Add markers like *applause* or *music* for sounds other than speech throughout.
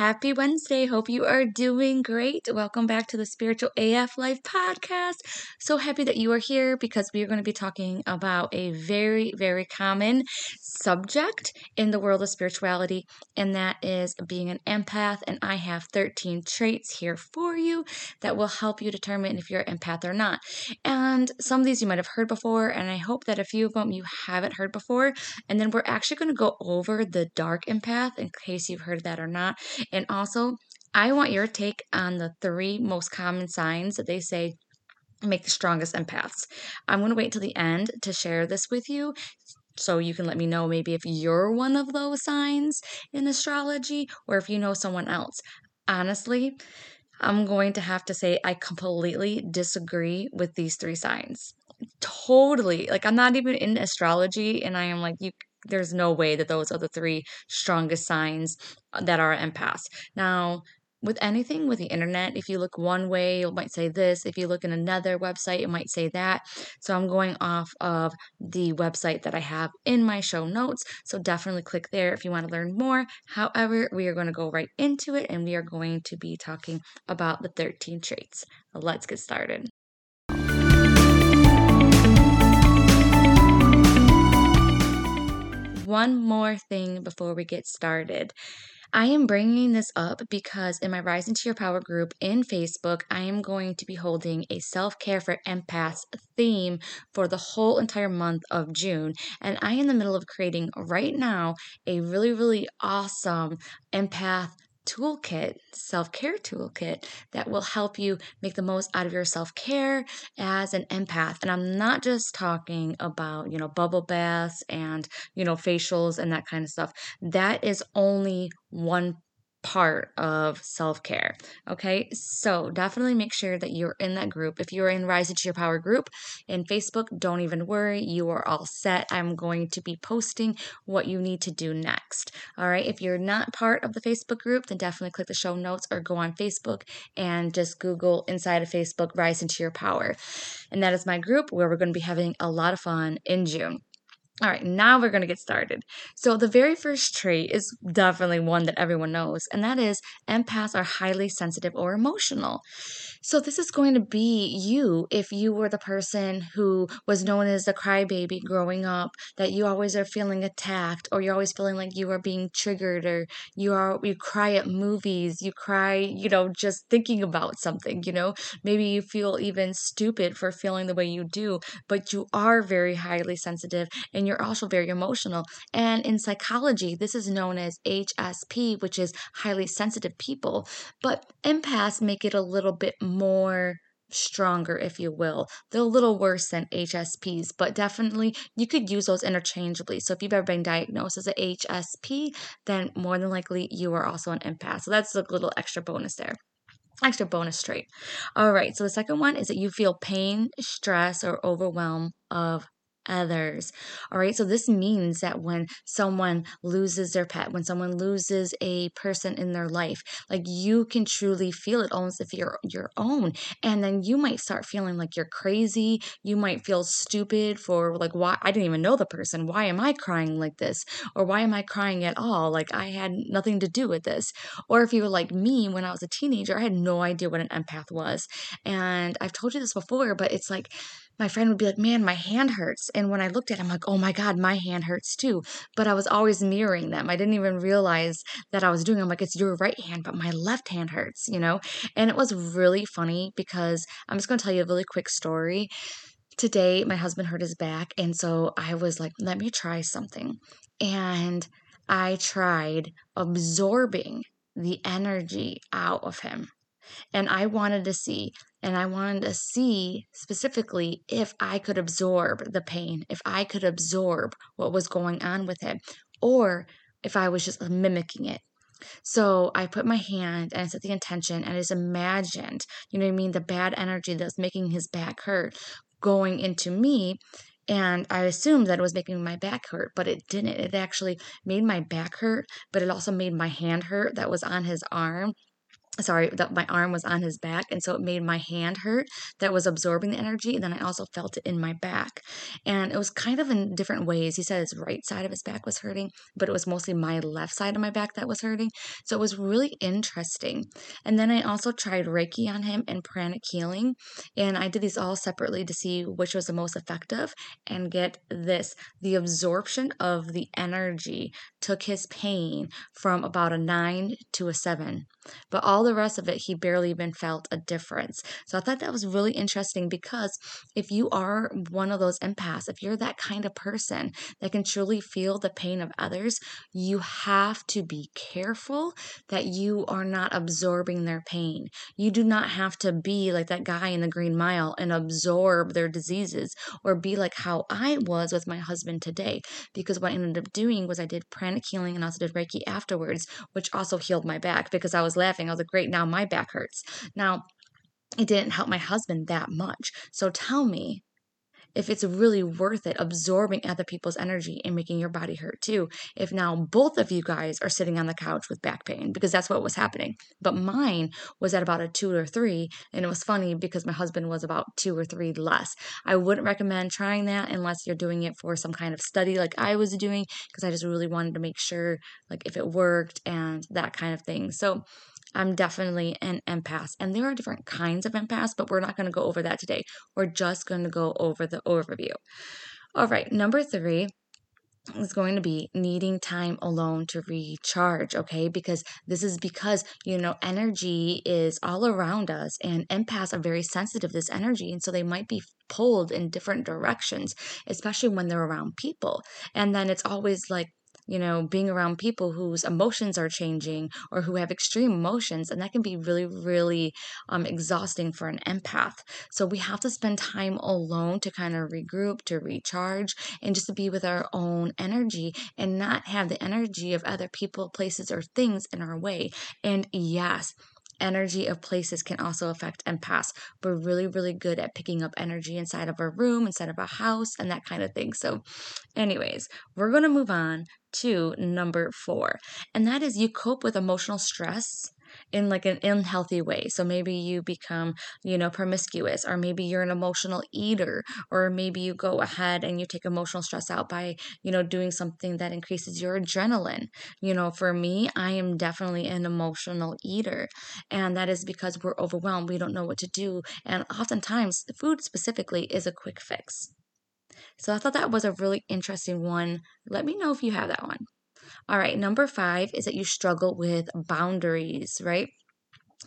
Happy Wednesday. Hope you are doing great. Welcome back to the Spiritual AF Life podcast. So happy that you are here because we are going to be talking about a very, very common subject in the world of spirituality, and that is being an empath. And I have 13 traits here for you that will help you determine if you're an empath or not. And some of these you might have heard before, and I hope that a few of them you haven't heard before. And then we're actually going to go over the dark empath in case you've heard that or not. And also, I want your take on the three most common signs that they say make the strongest empaths. I'm going to wait till the end to share this with you so you can let me know maybe if you're one of those signs in astrology or if you know someone else. Honestly, I'm going to have to say I completely disagree with these three signs. Totally. Like I'm not even in astrology and I am like you there's no way that those are the three strongest signs uh, that are empaths. Now, with anything with the internet, if you look one way, it might say this. If you look in another website, it might say that. So I'm going off of the website that I have in my show notes. So definitely click there if you want to learn more. However, we are going to go right into it and we are going to be talking about the 13 traits. Let's get started. One more thing before we get started. I am bringing this up because in my Rise into Your Power group in Facebook, I am going to be holding a self care for empaths theme for the whole entire month of June. And I am in the middle of creating right now a really, really awesome empath toolkit, self care toolkit that will help you make the most out of your self care as an empath. And I'm not just talking about, you know, bubble baths and, you know, facials and that kind of stuff. That is only one part of self care. Okay, so definitely make sure that you're in that group. If you're in Rise into Your Power group in Facebook, don't even worry, you are all set. I'm going to be posting what you need to do next. All right, if you're not part of the Facebook group, then definitely click the show notes or go on Facebook and just Google inside of Facebook Rise into Your Power. And that is my group where we're going to be having a lot of fun in June. All right, now we're going to get started. So, the very first trait is definitely one that everyone knows, and that is empaths are highly sensitive or emotional. So, this is going to be you if you were the person who was known as the crybaby growing up, that you always are feeling attacked, or you're always feeling like you are being triggered, or you are you cry at movies, you cry, you know, just thinking about something, you know. Maybe you feel even stupid for feeling the way you do, but you are very highly sensitive and you're also very emotional. And in psychology, this is known as HSP, which is highly sensitive people. But empaths make it a little bit more stronger, if you will. They're a little worse than HSPs, but definitely you could use those interchangeably. So if you've ever been diagnosed as a HSP, then more than likely you are also an empath. So that's a little extra bonus there extra bonus trait. All right, so the second one is that you feel pain, stress, or overwhelm of others. All right. So this means that when someone loses their pet, when someone loses a person in their life, like you can truly feel it almost if you're your own. And then you might start feeling like you're crazy. You might feel stupid for like why I didn't even know the person. Why am I crying like this? Or why am I crying at all? Like I had nothing to do with this. Or if you were like me when I was a teenager, I had no idea what an empath was. And I've told you this before, but it's like my friend would be like, Man, my hand hurts. And when I looked at it, I'm like, Oh my God, my hand hurts too. But I was always mirroring them. I didn't even realize that I was doing. I'm like, It's your right hand, but my left hand hurts, you know? And it was really funny because I'm just going to tell you a really quick story. Today, my husband hurt his back. And so I was like, Let me try something. And I tried absorbing the energy out of him. And I wanted to see and I wanted to see specifically if I could absorb the pain, if I could absorb what was going on with him, or if I was just mimicking it. So I put my hand and I set the intention and I just imagined, you know what I mean, the bad energy that's making his back hurt going into me. And I assumed that it was making my back hurt, but it didn't. It actually made my back hurt, but it also made my hand hurt that was on his arm sorry that my arm was on his back and so it made my hand hurt that was absorbing the energy and then i also felt it in my back. And it was kind of in different ways. He said his right side of his back was hurting but it was mostly my left side of my back that was hurting. So it was really interesting. And then i also tried reiki on him and pranic healing and i did these all separately to see which was the most effective and get this. The absorption of the energy took his pain from about a 9 to a 7 but all the rest of it, he barely even felt a difference. So I thought that was really interesting because if you are one of those empaths, if you're that kind of person that can truly feel the pain of others, you have to be careful that you are not absorbing their pain. You do not have to be like that guy in the Green Mile and absorb their diseases or be like how I was with my husband today. Because what I ended up doing was I did pranic healing and also did Reiki afterwards, which also healed my back because I was laughing. I was like, great, now my back hurts. Now, it didn't help my husband that much. So tell me, if it's really worth it absorbing other people's energy and making your body hurt too. If now both of you guys are sitting on the couch with back pain, because that's what was happening. But mine was at about a two or three. And it was funny because my husband was about two or three less. I wouldn't recommend trying that unless you're doing it for some kind of study like I was doing, because I just really wanted to make sure like if it worked and that kind of thing. So I'm definitely an empath. And there are different kinds of empaths, but we're not going to go over that today. We're just going to go over the overview. All right, number three is going to be needing time alone to recharge, okay? Because this is because, you know, energy is all around us and empaths are very sensitive to this energy. And so they might be pulled in different directions, especially when they're around people. And then it's always like, you know, being around people whose emotions are changing or who have extreme emotions. And that can be really, really um, exhausting for an empath. So we have to spend time alone to kind of regroup, to recharge, and just to be with our own energy and not have the energy of other people, places, or things in our way. And yes, energy of places can also affect empaths. We're really, really good at picking up energy inside of a room, inside of a house, and that kind of thing. So, anyways, we're going to move on to number four, and that is you cope with emotional stress in like an unhealthy way. So maybe you become, you know, promiscuous, or maybe you're an emotional eater, or maybe you go ahead and you take emotional stress out by, you know, doing something that increases your adrenaline. You know, for me, I am definitely an emotional eater, and that is because we're overwhelmed. We don't know what to do. And oftentimes, food specifically is a quick fix. So I thought that was a really interesting one. Let me know if you have that one. All right, number five is that you struggle with boundaries, right?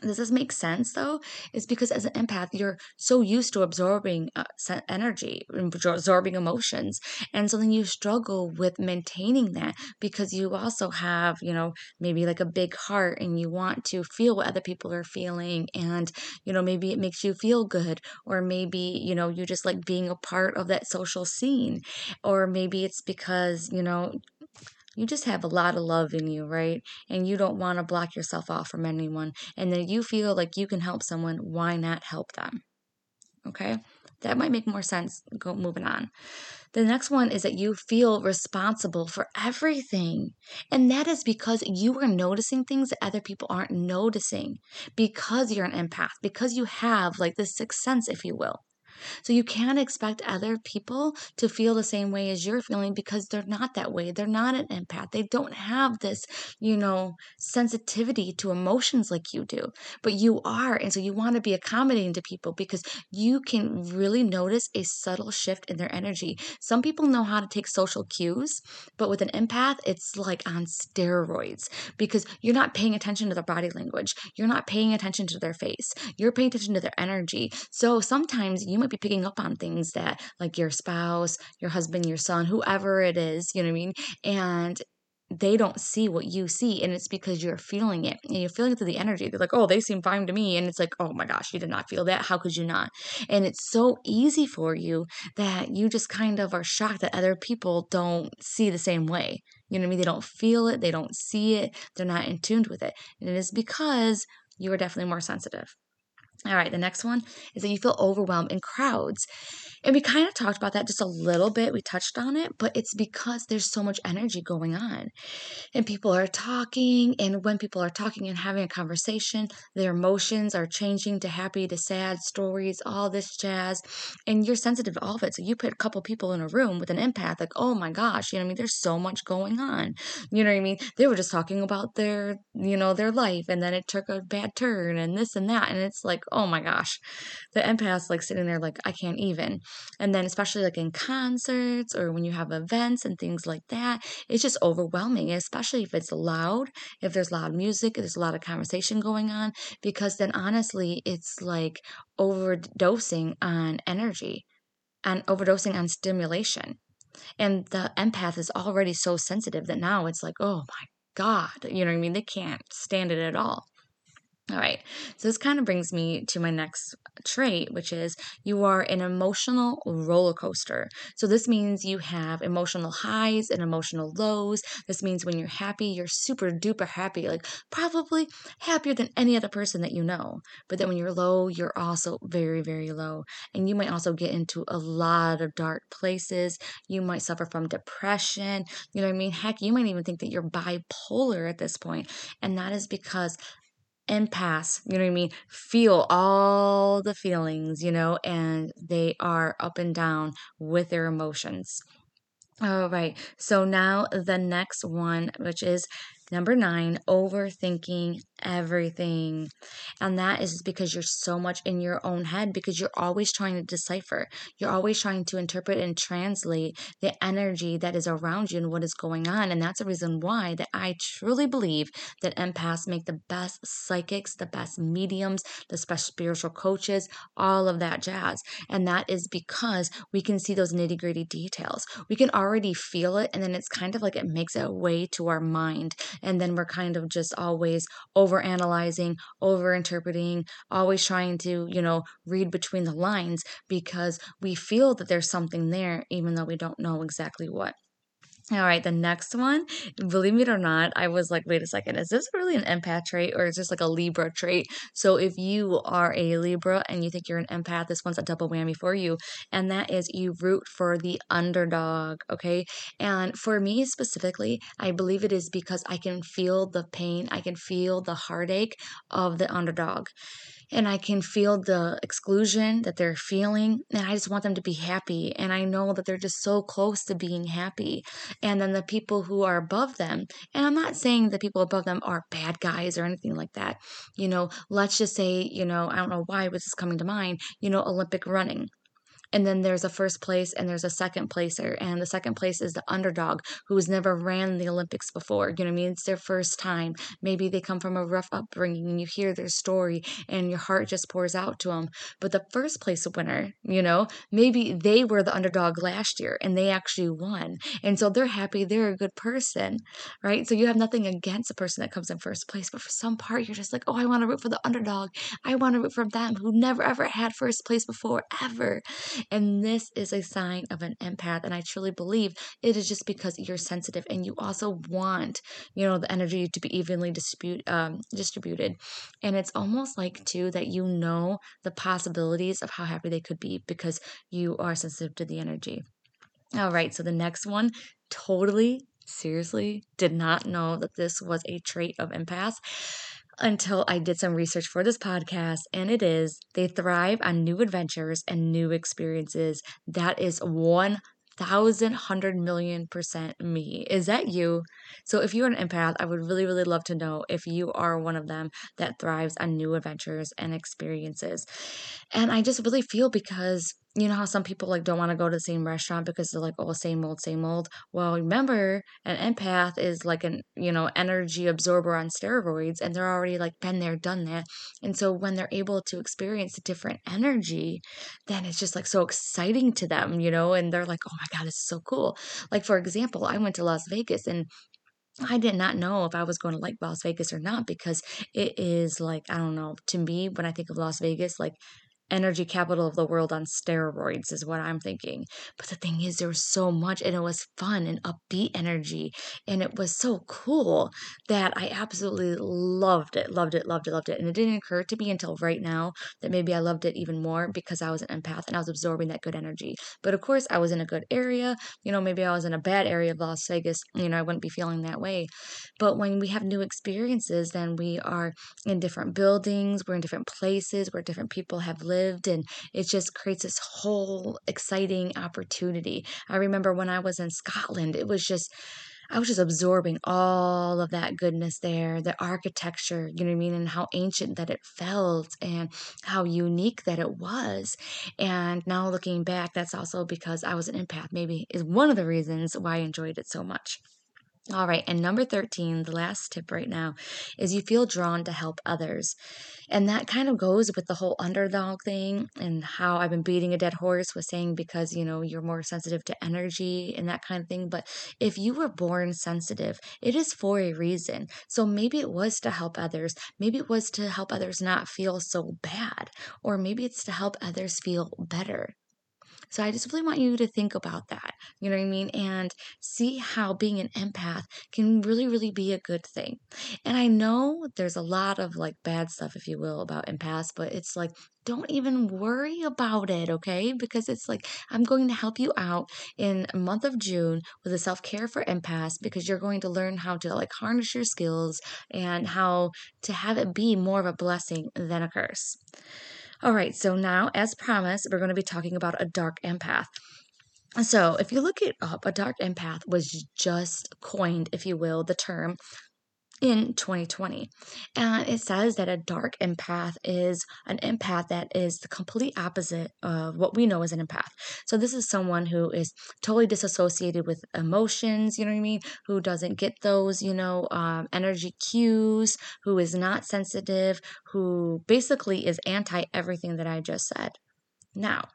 Does this make sense though? Is because as an empath, you're so used to absorbing uh, energy, absorbing emotions. And so then you struggle with maintaining that because you also have, you know, maybe like a big heart and you want to feel what other people are feeling. And, you know, maybe it makes you feel good. Or maybe, you know, you just like being a part of that social scene. Or maybe it's because, you know, you just have a lot of love in you, right? And you don't want to block yourself off from anyone. And then you feel like you can help someone, why not help them? Okay? That might make more sense. Go moving on. The next one is that you feel responsible for everything. And that is because you are noticing things that other people aren't noticing because you're an empath, because you have like this sixth sense, if you will. So you can't expect other people to feel the same way as you're feeling because they're not that way. They're not an empath. They don't have this, you know, sensitivity to emotions like you do, but you are. And so you want to be accommodating to people because you can really notice a subtle shift in their energy. Some people know how to take social cues, but with an empath, it's like on steroids because you're not paying attention to their body language. You're not paying attention to their face. You're paying attention to their energy. So sometimes you might be picking up on things that like your spouse, your husband, your son, whoever it is, you know what I mean? And they don't see what you see and it's because you're feeling it and you're feeling it through the energy. They're like oh they seem fine to me and it's like oh my gosh you did not feel that. How could you not? And it's so easy for you that you just kind of are shocked that other people don't see the same way. You know what i mean? They don't feel it they don't see it they're not in tuned with it and it is because you are definitely more sensitive All right, the next one is that you feel overwhelmed in crowds. And we kind of talked about that just a little bit. We touched on it, but it's because there's so much energy going on. And people are talking. And when people are talking and having a conversation, their emotions are changing to happy to sad stories, all this jazz. And you're sensitive to all of it. So you put a couple people in a room with an empath, like, oh my gosh, you know what I mean? There's so much going on. You know what I mean? They were just talking about their, you know, their life. And then it took a bad turn and this and that. And it's like, oh my gosh, the empath's like sitting there like, I can't even. And then, especially like in concerts or when you have events and things like that, it's just overwhelming, especially if it's loud, if there's loud music, if there's a lot of conversation going on, because then honestly, it's like overdosing on energy and overdosing on stimulation. And the empath is already so sensitive that now it's like, oh my God, you know what I mean? They can't stand it at all. All right. So this kind of brings me to my next trait, which is you are an emotional roller coaster. So this means you have emotional highs and emotional lows. This means when you're happy, you're super duper happy, like probably happier than any other person that you know. But then when you're low, you're also very, very low. And you might also get into a lot of dark places. You might suffer from depression. You know what I mean? Heck, you might even think that you're bipolar at this point. And that is because empaths, you know what I mean, feel all the feelings, you know, and they are up and down with their emotions. All right. So now the next one, which is Number nine, overthinking everything. And that is because you're so much in your own head because you're always trying to decipher. You're always trying to interpret and translate the energy that is around you and what is going on. And that's a reason why that I truly believe that empaths make the best psychics, the best mediums, the best spiritual coaches, all of that jazz. And that is because we can see those nitty gritty details. We can already feel it. And then it's kind of like it makes it way to our mind and then we're kind of just always over analyzing over interpreting always trying to you know read between the lines because we feel that there's something there even though we don't know exactly what all right, the next one, believe it or not, I was like, wait a second, is this really an empath trait or is this like a Libra trait? So if you are a Libra and you think you're an empath, this one's a double whammy for you. And that is you root for the underdog, okay? And for me specifically, I believe it is because I can feel the pain, I can feel the heartache of the underdog and I can feel the exclusion that they're feeling. And I just want them to be happy. And I know that they're just so close to being happy. And then the people who are above them, and I'm not saying the people above them are bad guys or anything like that. You know, let's just say, you know, I don't know why was this coming to mind, you know, Olympic running and then there's a first place and there's a second placer. And the second place is the underdog who has never ran the olympics before. You know what i mean? It's their first time. Maybe they come from a rough upbringing and you hear their story and your heart just pours out to them but the first place winner you know maybe they were the underdog last year and they actually won. And so they're happy. They're a good person right? So you have nothing against a person that comes in first place but for some part you're just like oh i want to root for the underdog. I want to root for them who never ever had first place before ever and this is a sign of an empath. And I truly believe it is just because you're sensitive and you also want, you know, the energy to be evenly dispute, um, distributed. And it's almost like, too, that you know the possibilities of how happy they could be because you are sensitive to the energy. All right, so the next one, totally seriously did not know that this was a trait of empaths until I did some research for this podcast, and it is they thrive on new adventures and new experiences. That is one thousand hundred million percent me. Is that you? So if you're an empath, I would really, really love to know if you are one of them that thrives on new adventures and experiences. And I just really feel because you know how some people like don't want to go to the same restaurant because they're like oh same old same old? Well remember an empath is like an you know energy absorber on steroids and they're already like been there done that. And so when they're able to experience a different energy then it's just like so exciting to them you know and they're like oh my god this is so cool. Like for example i went to las vegas and I did not know if I was going to like Las Vegas or not because it is like, I don't know, to me, when I think of Las Vegas, like energy capital of the world on steroids is what I'm thinking. But the thing is there was so much and it was fun and upbeat energy and it was so cool that I absolutely loved it, loved it, loved it, loved it. And it didn't occur to me until right now that maybe I loved it even more because I was an empath and I was absorbing that good energy. But of course, I was in a good area. You know, maybe I was in a bad area of Las Vegas, you know, I wouldn't be feeling that way. But when we have new experiences, then we are in different buildings, we're in different places where different people have lived, and it just creates this whole exciting opportunity. I remember when I was in Scotland, it was just I was just absorbing all of that goodness there, the architecture, you know what I mean, and how ancient that it felt and how unique that it was. And now looking back, that's also because I was an empath, maybe is one of the reasons why I enjoyed it so much. All right, and number 13, the last tip right now, is you feel drawn to help others. And that kind of goes with the whole underdog thing and how I've been beating a dead horse with saying because, you know, you're more sensitive to energy and that kind of thing. But if you were born sensitive, it is for a reason. So maybe it was to help others. Maybe it was to help others not feel so bad. Or maybe it's to help others feel better. So I just really want you to think about that. You know what I mean? And see how being an empath can really, really be a good thing. And I know there's a lot of like bad stuff, if you will, about empaths, but it's like, don't even worry about it, okay? Because it's like, I'm going to help you out in a month of June with a self care for empaths because you're going to learn how to like harness your skills and how to have it be more of a blessing than a curse. All right, so now, as promised, we're going to be talking about a dark empath. So, if you look it up, a dark empath was just coined, if you will, the term in 2020. And it says that a dark empath is an empath that is the complete opposite of what we know as an empath. So this is someone who is totally disassociated with emotions, you know what I mean? Who doesn't get those, you know, um, energy cues, who is not sensitive, who basically is anti everything that I just said. Now,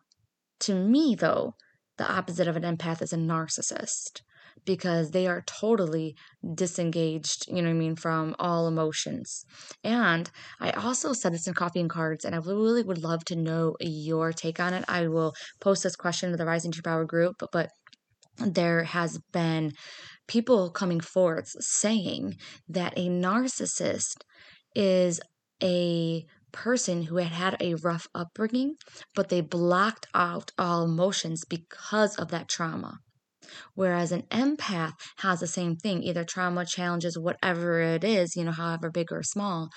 to me, though, the opposite of an empath is a narcissist because they are totally disengaged, you know what I mean, from all emotions. And I also said this in Coffee and Cards, and I really would love to know your take on it. I will post this question to the Rising to Power group, but there has been people coming forth saying that a narcissist is a person who had had a rough upbringing, but they blocked out all emotions because of that trauma. Whereas an empath has the same thing, either trauma, challenges, whatever it is, you know, however big or small,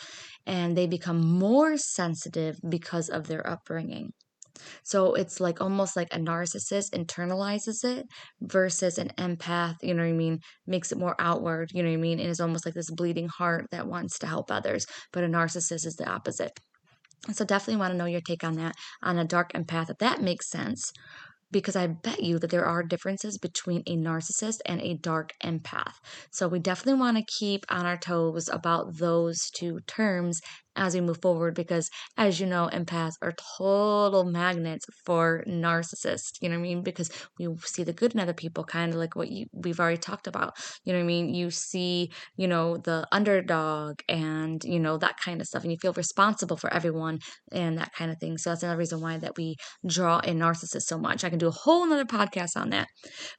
and they become more sensitive because of their upbringing. So it's like almost like a narcissist internalizes it versus an empath, you know what I mean, makes it more outward, you know what I mean, and is almost like this bleeding heart that wants to help others. But a narcissist is the opposite. So definitely want to know your take on that on a dark empath if that makes sense because I bet you that there are differences between a narcissist and a dark empath. So we definitely want to keep on our toes about those two terms as we move forward because as you know empaths are total magnets for narcissists you know what i mean? Because we see the good in other people kind of like what you, we've already talked about you know what i mean? You see you know the underdog and you know that kind of stuff and you feel responsible for everyone and that kind of thing so that's another reason why that we draw in narcissists so much. I can do a whole another podcast on that.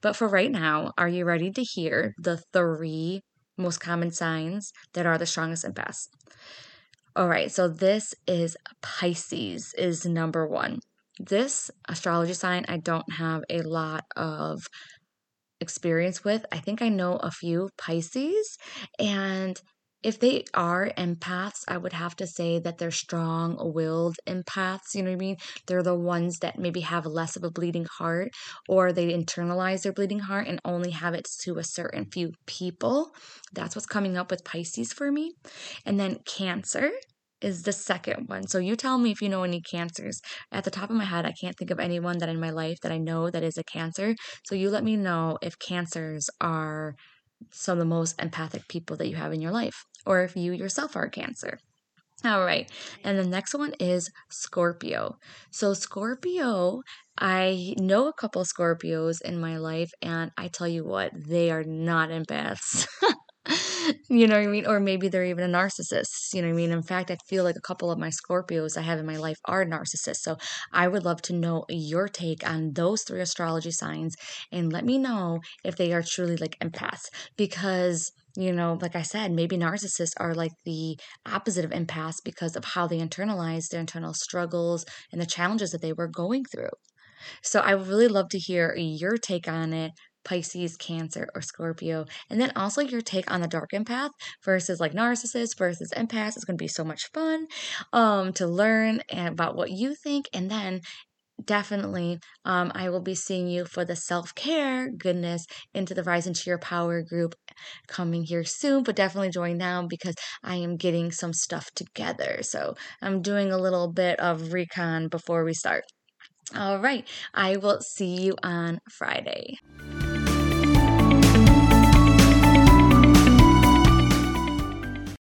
But for right now are you ready to hear the three most common signs that are the strongest and empaths all right, so this is Pisces is number 1. This astrology sign I don't have a lot of experience with. I think I know a few Pisces and if they are empaths, I would have to say that they're strong willed empaths. You know what I mean? They're the ones that maybe have less of a bleeding heart or they internalize their bleeding heart and only have it to a certain few people. That's what's coming up with Pisces for me. And then Cancer is the second one. So you tell me if you know any cancers. At the top of my head, I can't think of anyone that in my life that I know that is a cancer. So you let me know if cancers are some of the most empathic people that you have in your life or if you yourself are a cancer. All right. And the next one is Scorpio. So, Scorpio, I know a couple Scorpios in my life, and I tell you what, they are not empaths. *laughs* *laughs* you know what I mean? Or maybe they're even a narcissist. You know what I mean? In fact, I feel like a couple of my Scorpios I have in my life are narcissists. So I would love to know your take on those three astrology signs and let me know if they are truly like empaths because you know, like I said, maybe narcissists are like the opposite of empaths because of how they internalize their internal struggles and the challenges that they were going through. So I would really love to hear your take on it. Pisces, Cancer, or Scorpio. And then also your take on the dark empath versus like narcissist versus empath. It's going to be so much fun um, to learn about what you think. And then definitely um, i will be seeing you for the self-care goodness into the rise into your power group coming here soon but definitely join now because i am getting some stuff together so i'm doing a little bit of recon before we start all right i will see you on friday